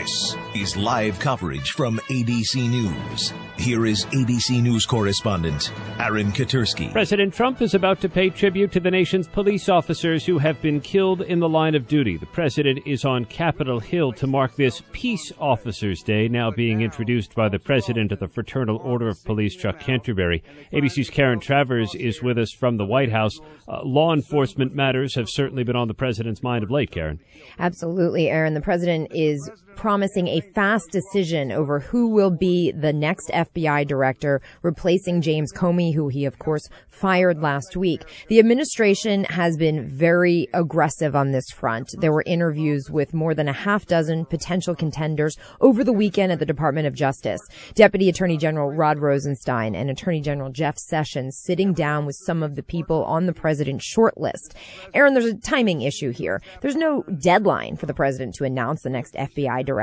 This is live coverage from ABC News. Here is ABC News correspondent Aaron Katersky. President Trump is about to pay tribute to the nation's police officers who have been killed in the line of duty. The president is on Capitol Hill to mark this Peace Officers Day, now being introduced by the president of the Fraternal Order of Police, Chuck Canterbury. ABC's Karen Travers is with us from the White House. Uh, law enforcement matters have certainly been on the president's mind of late, Karen. Absolutely, Aaron. The president is promising a fast decision over who will be the next FBI director, replacing James Comey, who he, of course, fired last week. The administration has been very aggressive on this front. There were interviews with more than a half dozen potential contenders over the weekend at the Department of Justice. Deputy Attorney General Rod Rosenstein and Attorney General Jeff Sessions sitting down with some of the people on the president's shortlist. Aaron, there's a timing issue here. There's no deadline for the president to announce the next FBI director.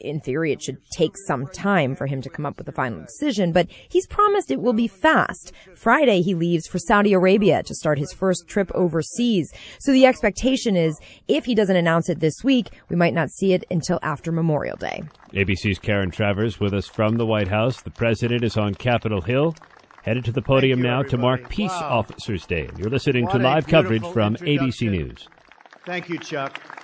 In theory, it should take some time for him to come up with a final decision, but he's promised it will be fast. Friday, he leaves for Saudi Arabia to start his first trip overseas. So the expectation is if he doesn't announce it this week, we might not see it until after Memorial Day. ABC's Karen Travers with us from the White House. The president is on Capitol Hill. Headed to the podium now to mark Peace wow. Officers Day. You're listening what to live coverage from ABC News. Thank you, Chuck.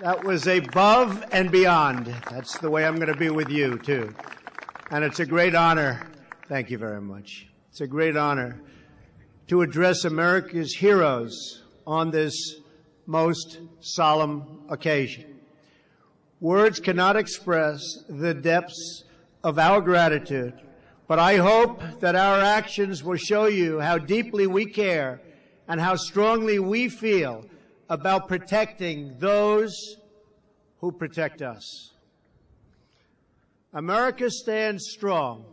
That was above and beyond. That's the way I'm going to be with you, too. And it's a great honor. Thank you very much. It's a great honor to address America's heroes on this most solemn occasion. Words cannot express the depths of our gratitude, but I hope that our actions will show you how deeply we care and how strongly we feel about protecting those who protect us. America stands strong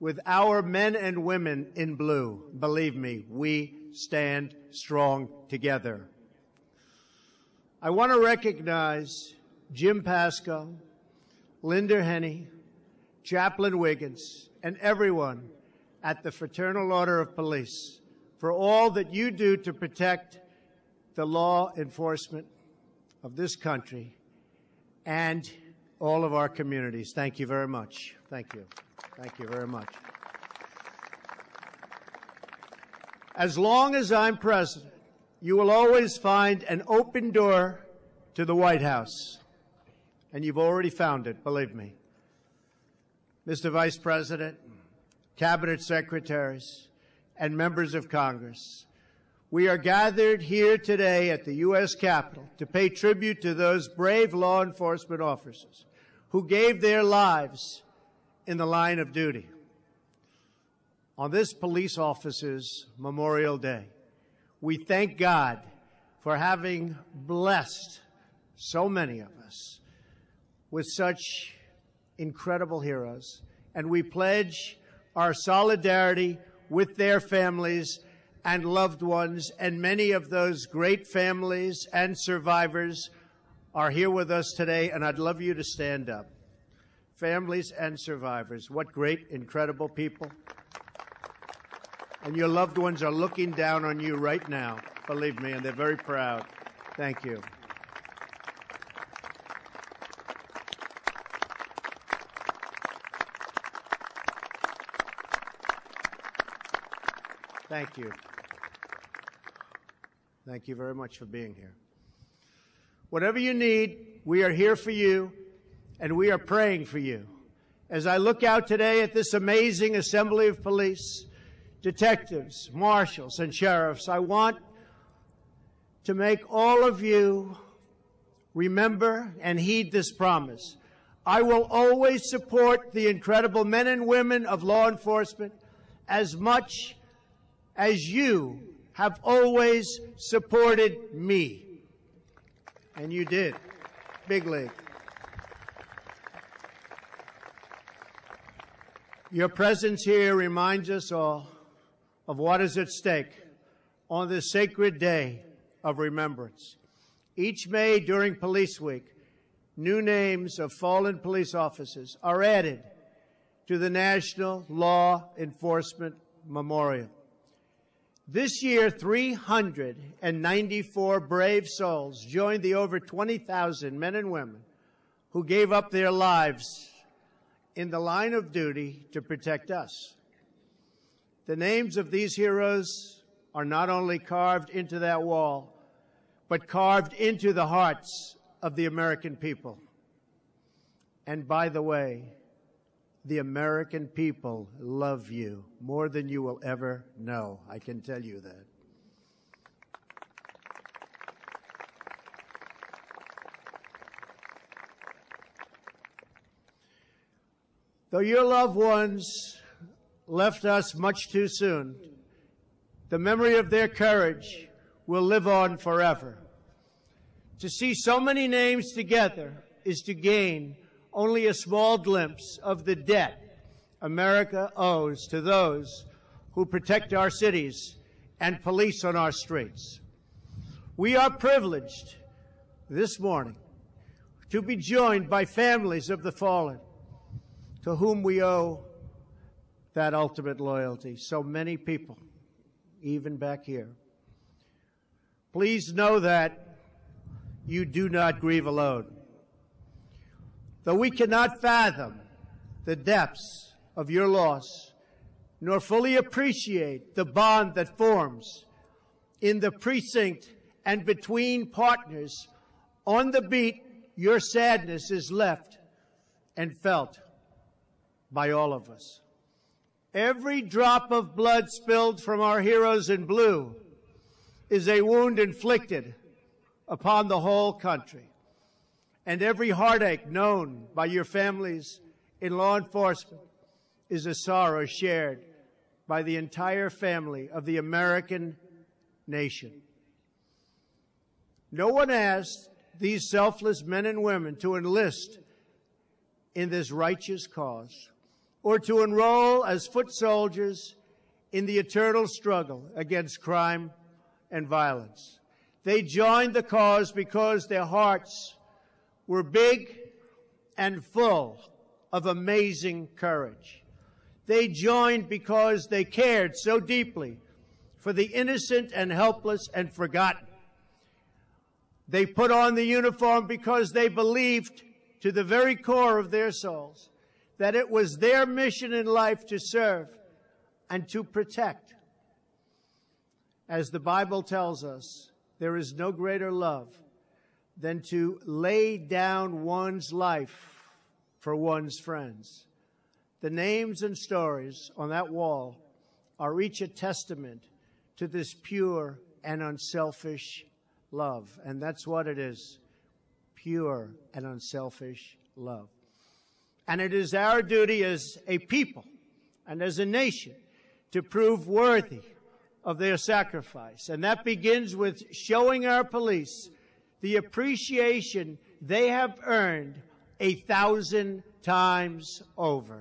with our men and women in blue. Believe me, we stand strong together. I want to recognize Jim Pasco, Linda Hennie, Chaplain Wiggins, and everyone at the Fraternal Order of Police for all that you do to protect the law enforcement of this country and all of our communities. Thank you very much. Thank you. Thank you very much. As long as I'm president, you will always find an open door to the White House. And you've already found it, believe me. Mr. Vice President, Cabinet Secretaries, and members of Congress, we are gathered here today at the U.S. Capitol to pay tribute to those brave law enforcement officers who gave their lives in the line of duty. On this police officers' Memorial Day, we thank God for having blessed so many of us with such incredible heroes, and we pledge our solidarity with their families and loved ones, and many of those great families and survivors are here with us today, and I'd love you to stand up. Families and survivors, what great, incredible people. And your loved ones are looking down on you right now, believe me, and they're very proud. Thank you. Thank you. Thank you very much for being here. Whatever you need, we are here for you and we are praying for you. As I look out today at this amazing assembly of police, detectives, marshals, and sheriffs, I want to make all of you remember and heed this promise. I will always support the incredible men and women of law enforcement as much as you have always supported me. And you did. Big league. Your presence here reminds us all of what is at stake on this sacred day of remembrance. Each May during Police Week, new names of fallen police officers are added to the National Law Enforcement Memorial. This year, 394 brave souls joined the over 20,000 men and women who gave up their lives in the line of duty to protect us. The names of these heroes are not only carved into that wall, but carved into the hearts of the American people. And by the way, the American people love you more than you will ever know. I can tell you that. Though your loved ones left us much too soon, the memory of their courage will live on forever. To see so many names together is to gain only a small glimpse of the debt America owes to those who protect our cities and police on our streets. We are privileged this morning to be joined by families of the fallen to whom we owe that ultimate loyalty. So many people, even back here. Please know that you do not grieve alone. Though we cannot fathom the depths of your loss, nor fully appreciate the bond that forms in the precinct and between partners on the beat, your sadness is left and felt by all of us. Every drop of blood spilled from our heroes in blue is a wound inflicted upon the whole country. And every heartache known by your families in law enforcement is a sorrow shared by the entire family of the American nation. No one asked these selfless men and women to enlist in this righteous cause or to enroll as foot soldiers in the eternal struggle against crime and violence. They joined the cause because their hearts were big and full of amazing courage. They joined because they cared so deeply for the innocent and helpless and forgotten. They put on the uniform because they believed to the very core of their souls that it was their mission in life to serve and to protect. As the Bible tells us, there is no greater love than to lay down one's life for one's friends. The names and stories on that wall are each a testament to this pure and unselfish love. And that's what it is pure and unselfish love. And it is our duty as a people and as a nation to prove worthy of their sacrifice. And that begins with showing our police the appreciation they have earned a thousand times over.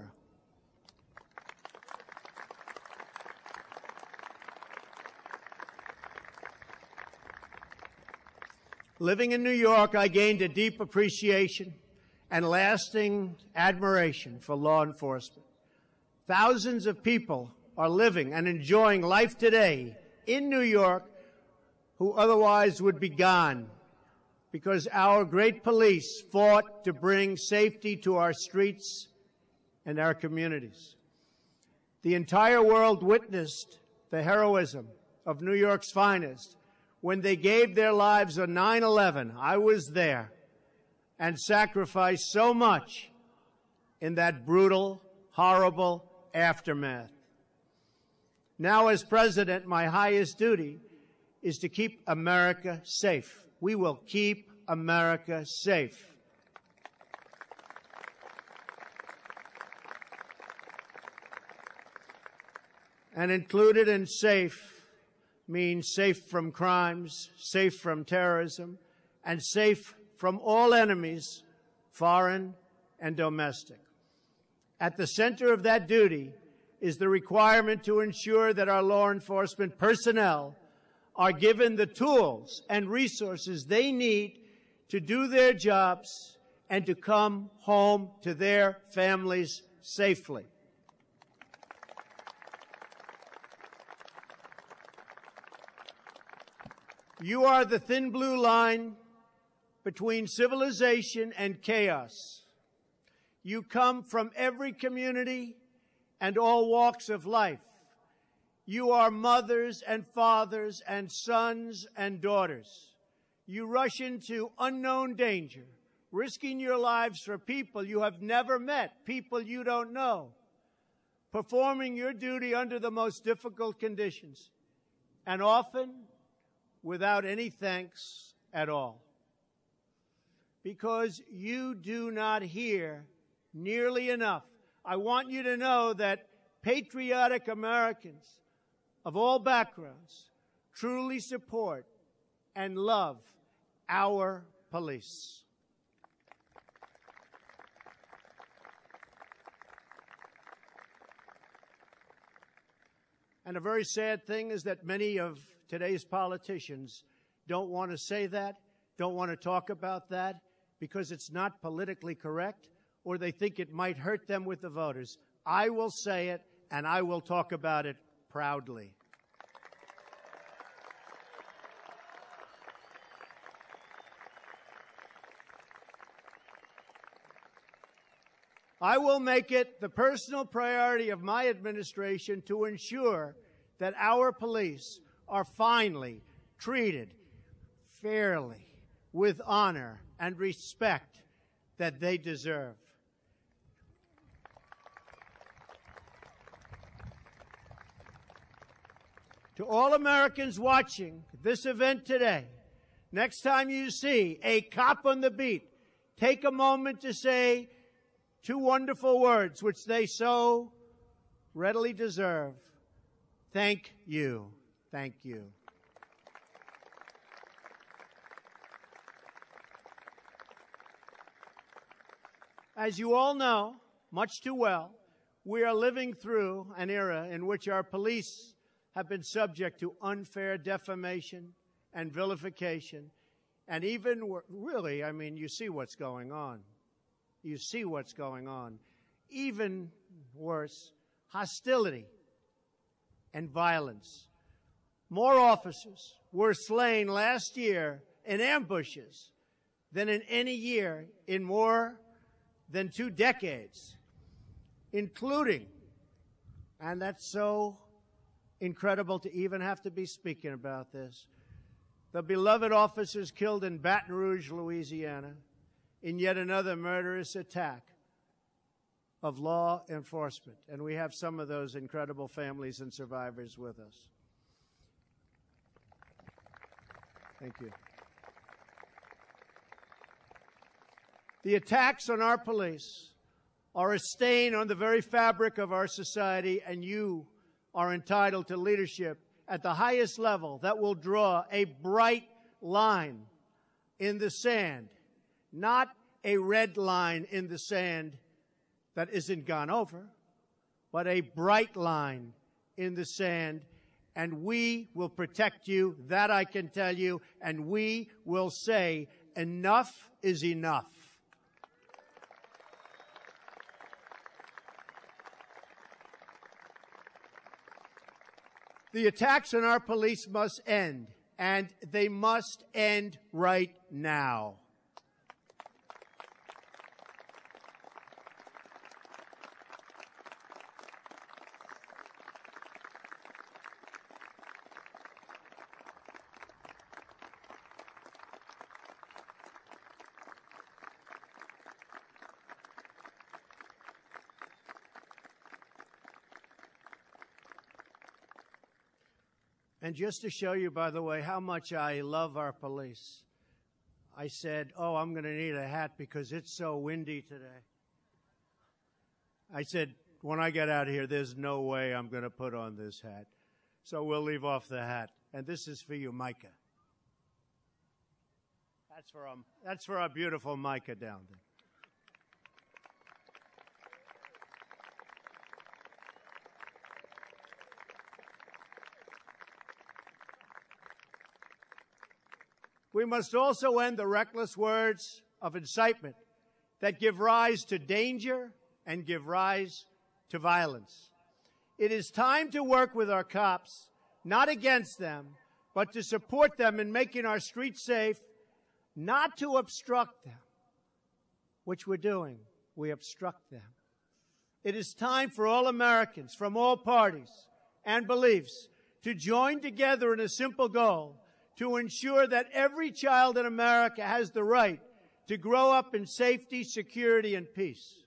Living in New York, I gained a deep appreciation and lasting admiration for law enforcement. Thousands of people are living and enjoying life today in New York who otherwise would be gone because our great police fought to bring safety to our streets and our communities. The entire world witnessed the heroism of New York's finest when they gave their lives on 9 11. I was there and sacrificed so much in that brutal, horrible aftermath. Now, as president, my highest duty is to keep America safe. We will keep America safe. And included in safe means safe from crimes, safe from terrorism, and safe from all enemies, foreign and domestic. At the center of that duty is the requirement to ensure that our law enforcement personnel are given the tools and resources they need to do their jobs and to come home to their families safely. You are the thin blue line between civilization and chaos. You come from every community and all walks of life. You are mothers and fathers and sons and daughters. You rush into unknown danger, risking your lives for people you have never met, people you don't know, performing your duty under the most difficult conditions, and often without any thanks at all. Because you do not hear nearly enough. I want you to know that patriotic Americans of all backgrounds truly support and love our police. And a very sad thing is that many of today's politicians don't want to say that, don't want to talk about that, because it's not politically correct, or they think it might hurt them with the voters. I will say it, and I will talk about it proudly. I will make it the personal priority of my administration to ensure that our police are finally treated fairly, with honor and respect that they deserve. To all Americans watching this event today, next time you see a cop on the beat, take a moment to say two wonderful words which they so readily deserve. Thank you. Thank you. As you all know, much too well, we are living through an era in which our police have been subject to unfair defamation and vilification. And even, really, I mean, you see what's going on. You see what's going on. Even worse, hostility and violence. More officers were slain last year in ambushes than in any year in more than two decades, including, and that's so incredible to even have to be speaking about this, the beloved officers killed in Baton Rouge, Louisiana, in yet another murderous attack of law enforcement. And we have some of those incredible families and survivors with us. Thank you. The attacks on our police are a stain on the very fabric of our society, and you are entitled to leadership at the highest level that will draw a bright line in the sand, not a red line in the sand that isn't gone over, but a bright line in the sand. And we will protect you, that I can tell you, and we will say, enough is enough. The attacks on our police must end, and they must end right now. And just to show you, by the way, how much I love our police, I said, Oh, I'm going to need a hat because it's so windy today. I said, when I get out here, there's no way I'm going to put on this hat. So we'll leave off the hat. And this is for you, Micah. That's for our, that's for our beautiful Micah down there. We must also end the reckless words of incitement that give rise to danger and give rise to violence. It is time to work with our cops, not against them, but to support them in making our streets safe, not to obstruct them, which we're doing. We obstruct them. It is time for all Americans from all parties and beliefs to join together in a simple goal to ensure that every child in America has the right to grow up in safety, security, and peace.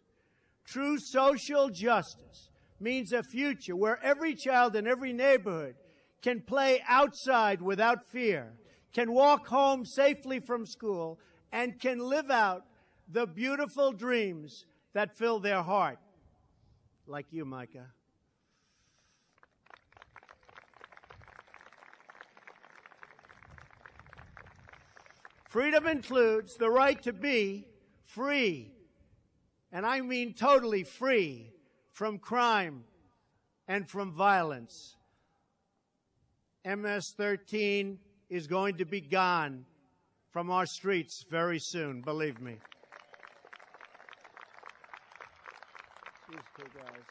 True social justice means a future where every child in every neighborhood can play outside without fear, can walk home safely from school, and can live out the beautiful dreams that fill their heart. Like you, Micah. Freedom includes the right to be free, and I mean totally free from crime and from violence. MS 13 is going to be gone from our streets very soon, believe me. These two guys.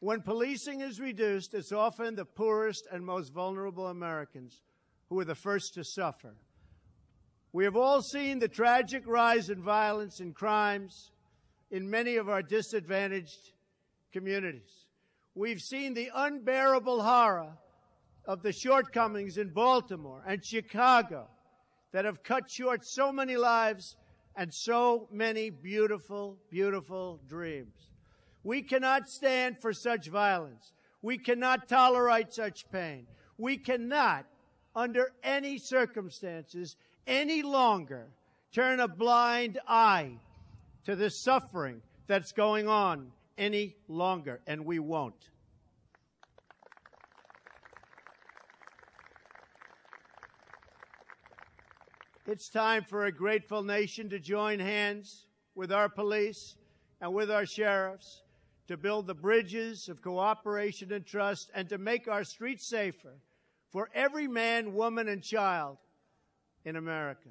When policing is reduced, it's often the poorest and most vulnerable Americans who are the first to suffer. We have all seen the tragic rise in violence and crimes in many of our disadvantaged communities. We've seen the unbearable horror of the shortcomings in Baltimore and Chicago that have cut short so many lives and so many beautiful, beautiful dreams. We cannot stand for such violence. We cannot tolerate such pain. We cannot under any circumstances any longer turn a blind eye to the suffering that's going on any longer, and we won't. It's time for a grateful nation to join hands with our police and with our sheriffs to build the bridges of cooperation and trust and to make our streets safer for every man, woman, and child in America.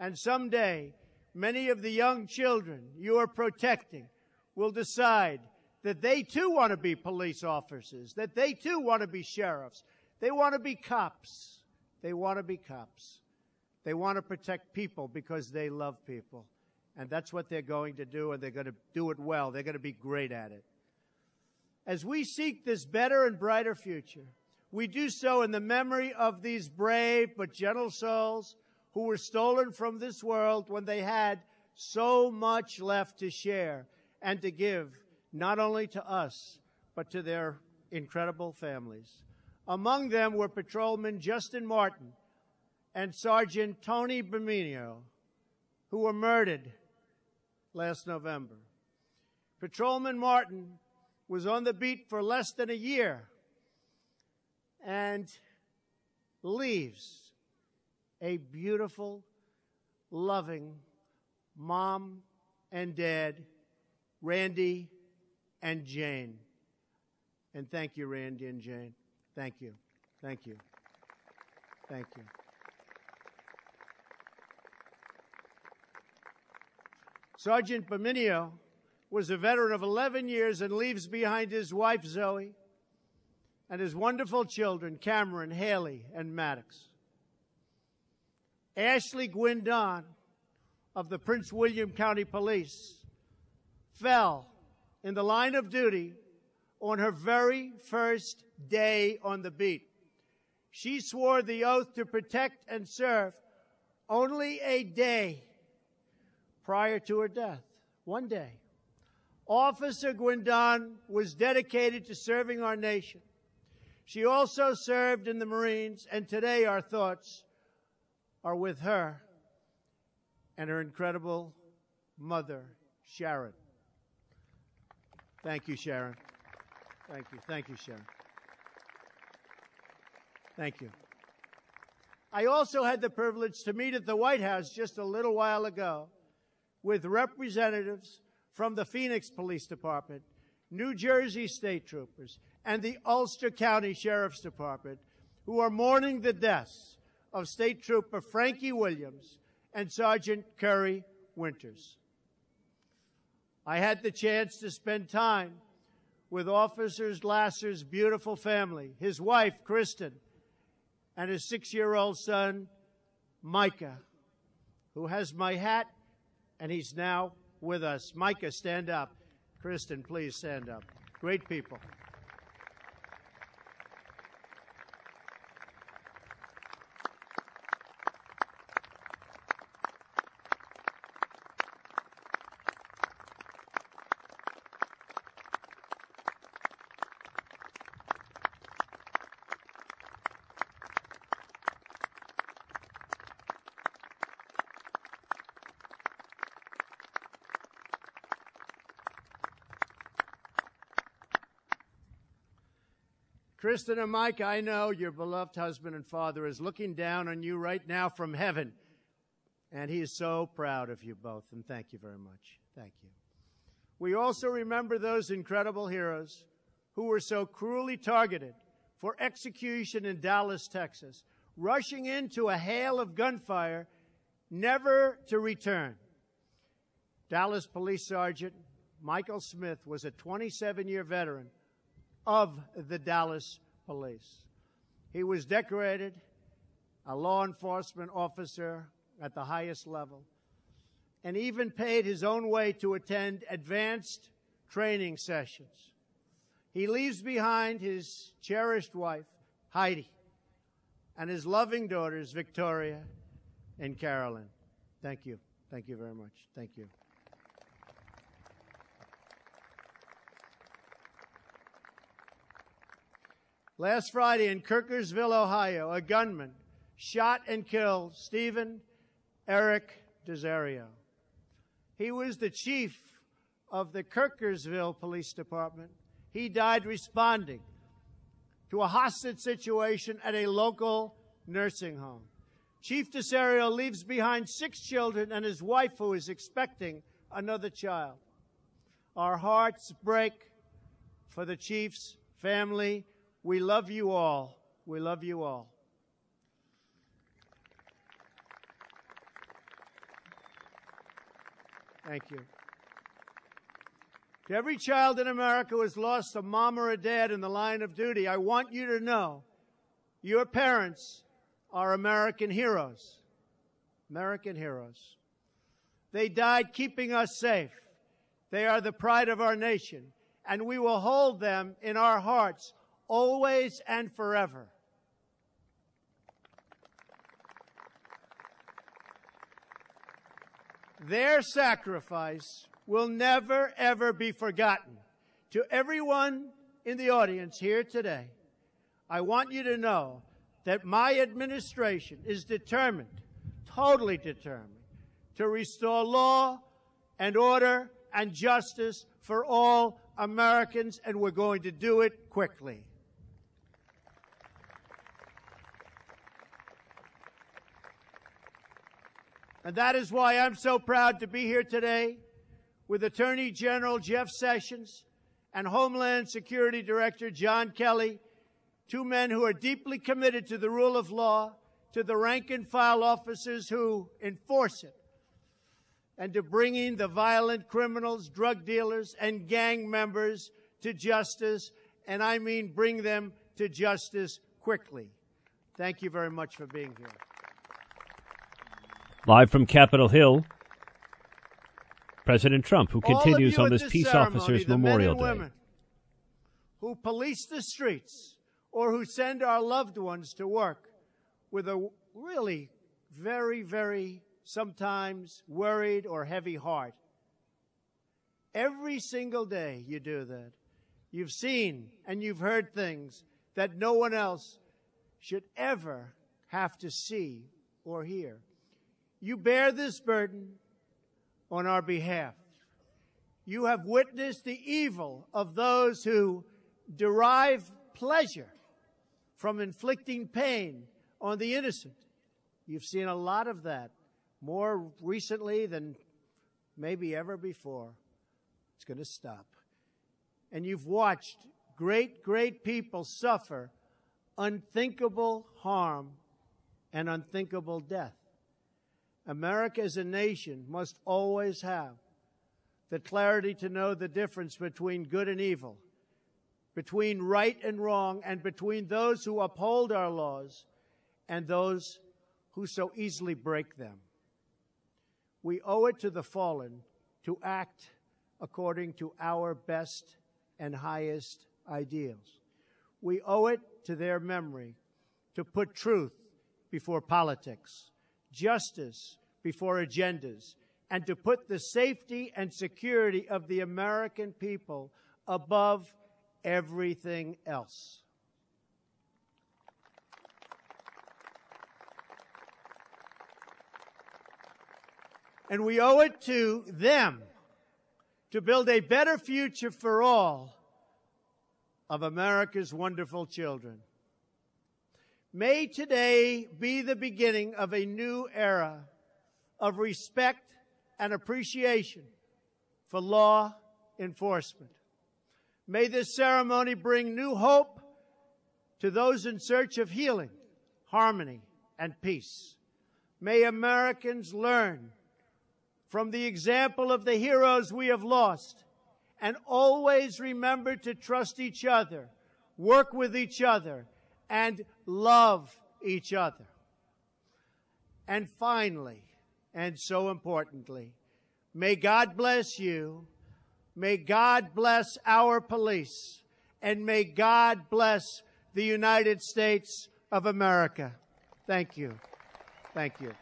And someday, many of the young children you are protecting will decide that they too want to be police officers, that they too want to be sheriffs. They want to be cops. They want to be cops. They want to protect people because they love people. And that's what they're going to do, and they're going to do it well. They're going to be great at it. As we seek this better and brighter future, we do so in the memory of these brave but gentle souls who were stolen from this world when they had so much left to share and to give, not only to us, but to their incredible families. Among them were Patrolman Justin Martin and Sergeant Tony Beminio, who were murdered last November. Patrolman Martin was on the beat for less than a year and leaves a beautiful, loving mom and dad, Randy and Jane. And thank you, Randy and Jane. Thank you. Thank you. Thank you. Sergeant Beminio was a veteran of 11 years and leaves behind his wife, Zoe, and his wonderful children, Cameron, Haley, and Maddox. Ashley Guindon of the Prince William County Police fell in the line of duty on her very first day on the beat. She swore the oath to protect and serve only a day prior to her death. One day. Officer Guindon was dedicated to serving our nation. She also served in the Marines, and today our thoughts are with her and her incredible mother, Sharon. Thank you, Sharon. Thank you. Thank you, Sharon. Thank you. I also had the privilege to meet at the White House just a little while ago with representatives from the Phoenix Police Department, New Jersey State Troopers, and the Ulster County Sheriff's Department, who are mourning the deaths of State Trooper Frankie Williams and Sergeant Curry Winters. I had the chance to spend time with Officer Glasser's beautiful family, his wife, Kristen, and his six year old son, Micah, who has my hat and he's now with us. Micah, stand up. Kristen, please stand up. Great people. Kristen and Mike, I know your beloved husband and father is looking down on you right now from heaven. And he is so proud of you both. And thank you very much. Thank you. We also remember those incredible heroes who were so cruelly targeted for execution in Dallas, Texas, rushing into a hail of gunfire, never to return. Dallas Police Sergeant Michael Smith was a 27 year veteran of the Dallas Police. He was decorated a law enforcement officer at the highest level and even paid his own way to attend advanced training sessions. He leaves behind his cherished wife, Heidi, and his loving daughters, Victoria and Carolyn. Thank you. Thank you very much. Thank you. Last Friday in Kirkersville, Ohio, a gunman shot and killed Steven Eric DiSario. He was the chief of the Kirkersville Police Department. He died responding to a hostage situation at a local nursing home. Chief DiSario leaves behind six children and his wife who is expecting another child. Our hearts break for the chief's family we love you all. We love you all. Thank you. To every child in America who has lost a mom or a dad in the line of duty, I want you to know your parents are American heroes. American heroes. They died keeping us safe. They are the pride of our nation, and we will hold them in our hearts always and forever. Their sacrifice will never, ever be forgotten. To everyone in the audience here today, I want you to know that my administration is determined, totally determined, to restore law and order and justice for all Americans, and we're going to do it quickly. And that is why I'm so proud to be here today with Attorney General Jeff Sessions and Homeland Security Director John Kelly, two men who are deeply committed to the rule of law, to the rank and file officers who enforce it, and to bringing the violent criminals, drug dealers, and gang members to justice, and I mean bring them to justice quickly. Thank you very much for being here. Live from Capitol Hill, President Trump, who continues on this, this Peace Officers Memorial Day. Who police the streets or who send our loved ones to work with a really very, very sometimes worried or heavy heart. Every single day you do that. You've seen and you've heard things that no one else should ever have to see or hear. You bear this burden on our behalf. You have witnessed the evil of those who derive pleasure from inflicting pain on the innocent. You've seen a lot of that, more recently than maybe ever before. It's going to stop. And you've watched great, great people suffer unthinkable harm and unthinkable death. America as a nation must always have the clarity to know the difference between good and evil, between right and wrong, and between those who uphold our laws and those who so easily break them. We owe it to the fallen to act according to our best and highest ideals. We owe it to their memory to put truth before politics, justice before agendas, and to put the safety and security of the American people above everything else. And we owe it to them to build a better future for all of America's wonderful children. May today be the beginning of a new era of respect and appreciation for law enforcement. May this ceremony bring new hope to those in search of healing, harmony, and peace. May Americans learn from the example of the heroes we have lost and always remember to trust each other, work with each other, and love each other. And finally, and so importantly, may God bless you. May God bless our police. And may God bless the United States of America. Thank you. Thank you.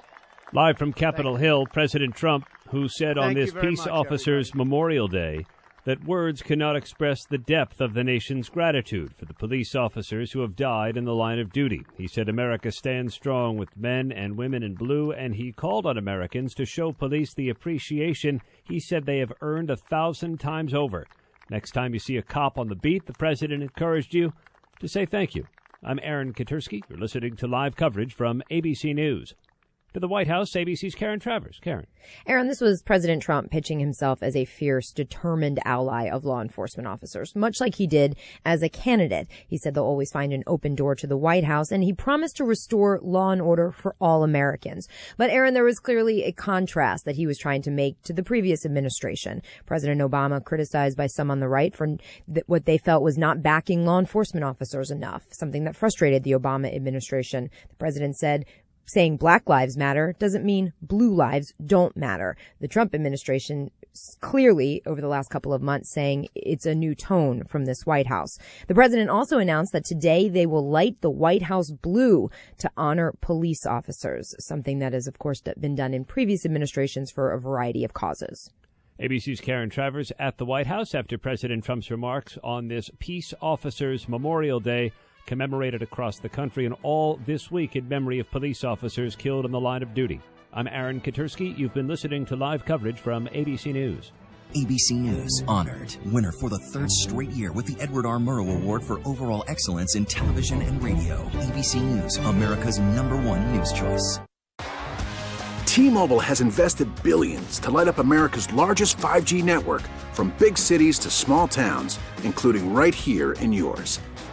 Live from Capitol Hill, President Trump, who said on this Peace much, Officers everybody. Memorial Day that words cannot express the depth of the nation's gratitude for the police officers who have died in the line of duty. He said America stands strong with men and women in blue, and he called on Americans to show police the appreciation he said they have earned a thousand times over. Next time you see a cop on the beat, the president encouraged you to say thank you. I'm Aaron Katersky. You're listening to live coverage from ABC News to the White House, ABC's Karen Travers. Karen. Aaron, this was President Trump pitching himself as a fierce, determined ally of law enforcement officers, much like he did as a candidate. He said they'll always find an open door to the White House, and he promised to restore law and order for all Americans. But Aaron, there was clearly a contrast that he was trying to make to the previous administration. President Obama criticized by some on the right for what they felt was not backing law enforcement officers enough, something that frustrated the Obama administration. The president said, saying Black Lives Matter doesn't mean blue lives don't matter. The Trump administration clearly over the last couple of months saying it's a new tone from this White House. The president also announced that today they will light the White House blue to honor police officers, something that has of course been done in previous administrations for a variety of causes. ABC's Karen Travers at the White House after President Trump's remarks on this Peace Officers Memorial Day commemorated across the country and all this week in memory of police officers killed in the line of duty. I'm Aaron Katersky. You've been listening to live coverage from ABC News. ABC News honored winner for the third straight year with the Edward R. Murrow Award for overall excellence in television and radio. ABC News, America's number one news choice. T-Mobile has invested billions to light up America's largest 5G network from big cities to small towns, including right here in yours.